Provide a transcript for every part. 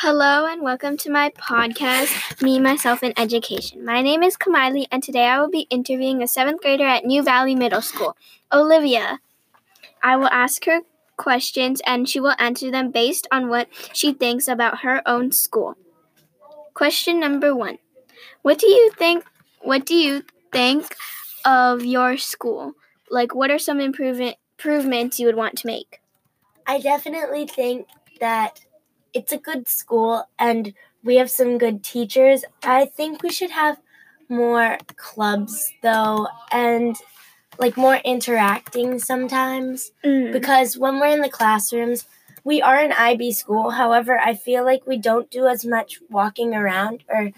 Hello and welcome to my podcast, Me, Myself, and Education. My name is Kamiley, and today I will be interviewing a seventh grader at New Valley Middle School, Olivia. I will ask her questions and she will answer them based on what she thinks about her own school. Question number one What do you think? What do you think of your school? Like, what are some improvement, improvements you would want to make? I definitely think that it's a good school and we have some good teachers. I think we should have more clubs though and like more interacting sometimes Mm. because when we're in the classrooms, we are an IB school. However, I feel like we don't do as much walking around or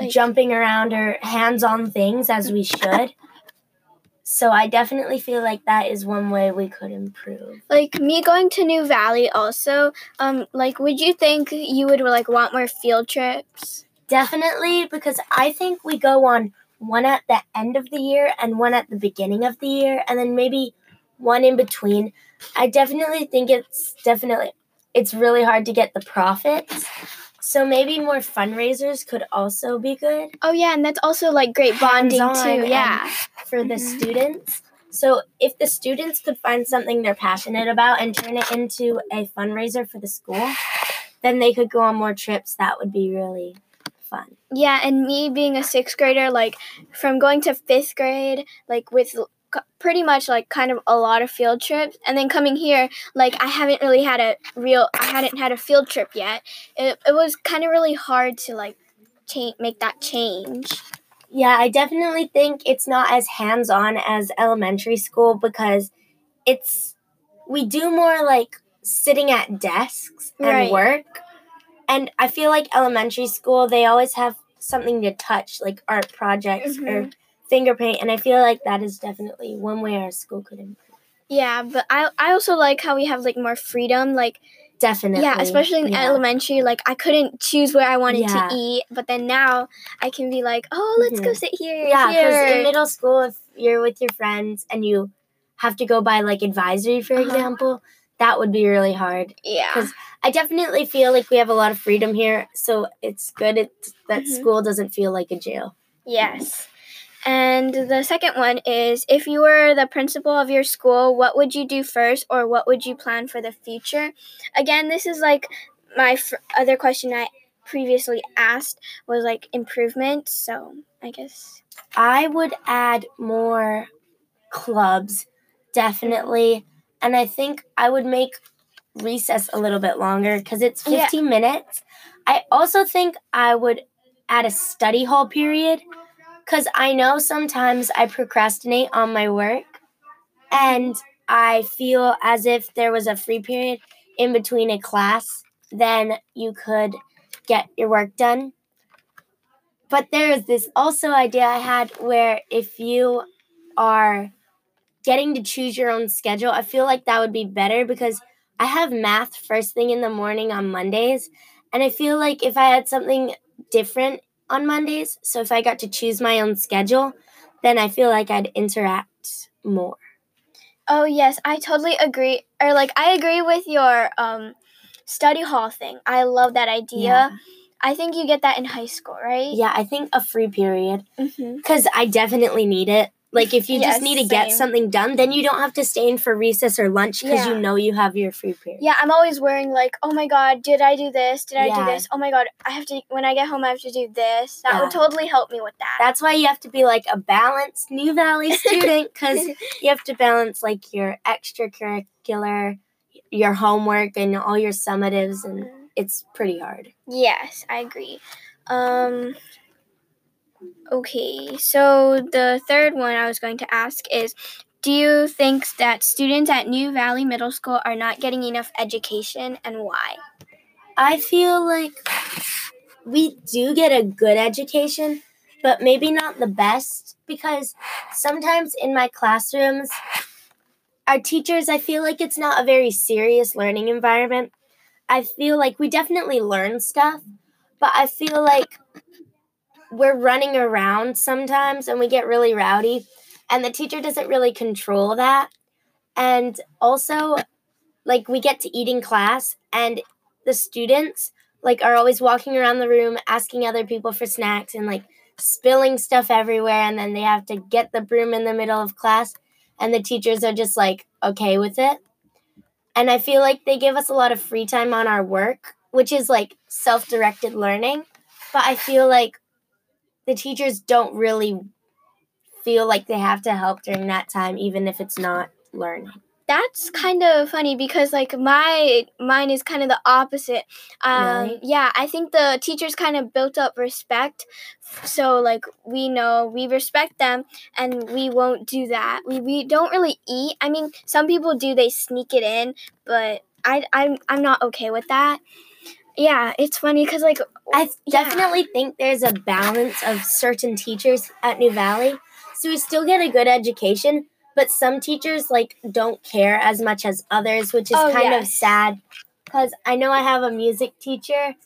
Like- jumping around or hands on things as we should. So I definitely feel like that is one way we could improve. like me going to New Valley also, um, like would you think you would like want more field trips? Definitely, because I think we go on one at the end of the year and one at the beginning of the year, and then maybe one in between. I definitely think it's definitely it's really hard to get the profits. So maybe more fundraisers could also be good Oh yeah, and that's also like great bonding too. Yeah. for the Mhm. students. So if the students could find something they're passionate about and turn it into a fundraiser for the school, then they could go on more trips. That would be really fun. Yeah, and me being a sixth grader, like from going to fifth grade, like with pretty much like kind of a lot of field trips, and then coming here, like I haven't really had a real, I hadn't had a field trip yet. It, it was kind of really hard to like change, make that change. Yeah, I definitely think it's not as hands on as elementary school because it's we do more like sitting at desks and Right. work. And I feel like elementary school they always have something to touch, like art projects or mm-hmm. Finger paint, and I feel like that is definitely one way our school could improve. Yeah, but I I also like how we have like more freedom, like Definitely. yeah, especially in yeah. elementary, like I couldn't choose where I wanted Yeah. to eat, but then now I can be like, oh, let's go Mhm. sit here. Yeah, because in middle school, if you're with your friends and you have to go by like advisory, for Uh-huh. example, that would be really hard. Yeah, because I definitely feel like we have a lot of freedom here, so it's good it, that Mhm. school doesn't feel like a jail. Yes. And the second one is if you were the principal of your school, what would you do first or what would you plan for the future? Again, this is like my f- other question I previously asked was like improvement. So I guess. I would add more clubs, definitely, and I think I would make recess a little bit longer because it's Yeah. 15 minutes. I also think I would add a study hall period because I know sometimes I procrastinate on my work and I feel as if there was a free period in between a class, then you could get your work done. But there is this also idea I had where if you are getting to choose your own schedule, I feel like that would be better because I have math first thing in the morning on Mondays. And I feel like if I had something different on Mondays, so if I got to choose my own schedule, then I feel like I'd interact more. Oh yes, I totally agree. Or like I agree with your um study hall thing. I love that idea. I think you get that in high school, right? Yeah, I think a free period because I definitely need it. Like if you Yes, just need to get something done, then you don't have to stay in for recess or lunch because Yeah. you know you have your free period. Yeah, I'm always worrying like, oh my god, did I do this? Did I Yeah. do this? Oh my god, I have to when I get home I have to do this. That would totally help me with that. That's why you have to be like a balanced New Valley student because you have to balance like your extracurricular, your homework, and all your summatives, and it's pretty hard. yes, I agree. Um Okay, so the third one I was going to ask is do you think that students at New Valley Middle School are not getting enough education and why? I feel like we do get a good education, but maybe not the best because sometimes in my classrooms, our teachers, I feel like it's not a very serious learning environment. I feel like we definitely learn stuff, but I feel like we're running around sometimes and we get really rowdy, and the teacher doesn't really control that. And also, like, we get to eating class, and the students like are always walking around the room asking other people for snacks and like spilling stuff everywhere and then they have to get the broom in the middle of class and the teachers are just like okay with it. And I feel like they give us a lot of free time on our work, which is like self-directed learning, but I feel like the teachers don't really feel like they have to help during that time even if it's not learning. That's kind of funny because like my mine is kind of the opposite. Um Really? yeah i think the teachers kind of built up respect. So like we know we respect them and we won't do that. We, we don't really eat. I mean some people do they sneak it in but i i'm, I'm not okay with that yeah it's funny because like I Yeah. definitely think there's a balance of certain teachers at New Valley. So we still get a good education, but some teachers like don't care as much as others, which is Oh, kind of sad cuz I know I have a music teacher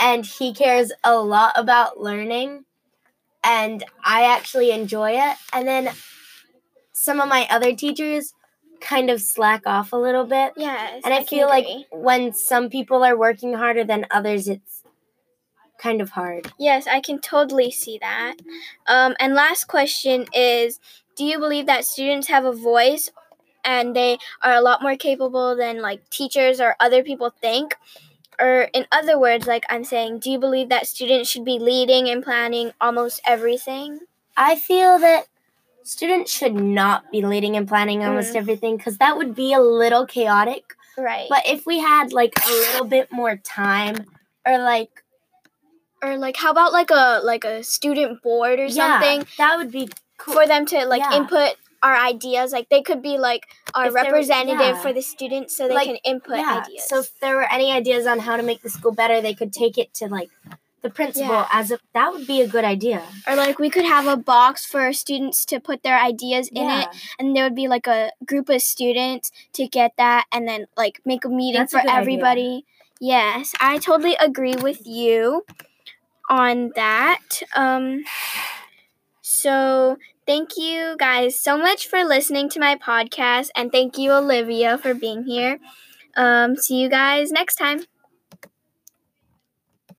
and he cares a lot about learning and I actually enjoy it. And then some of my other teachers kind of slack off a little bit. yes And I, can feel like when some people are working harder than others, it's kind of hard. Yes, I can totally see that. Um, and last question is Do you believe that students have a voice and they are a lot more capable than like teachers or other people think? Or, in other words, like I'm saying, do you believe that students should be leading and planning almost everything? I feel that students should not be leading and planning almost Mm. everything because that would be a little chaotic. Right. But if we had like a little bit more time or like or like how about like a like a student board or yeah, something that would be cool. for them to like Yeah. input our ideas like they could be like our If representative yeah. for the students so they Like, can input ideas So if there were any ideas on how to make the school better, they could take it to like the principal Yeah. as a that would be a good idea. or like we could have a box for students to put their ideas in it and there would be like a group of students to get that and then like make a meeting That's a for idea. everybody yes i totally agree with you on that um so thank you guys so much for listening to my podcast and thank you olivia for being here um see you guys next time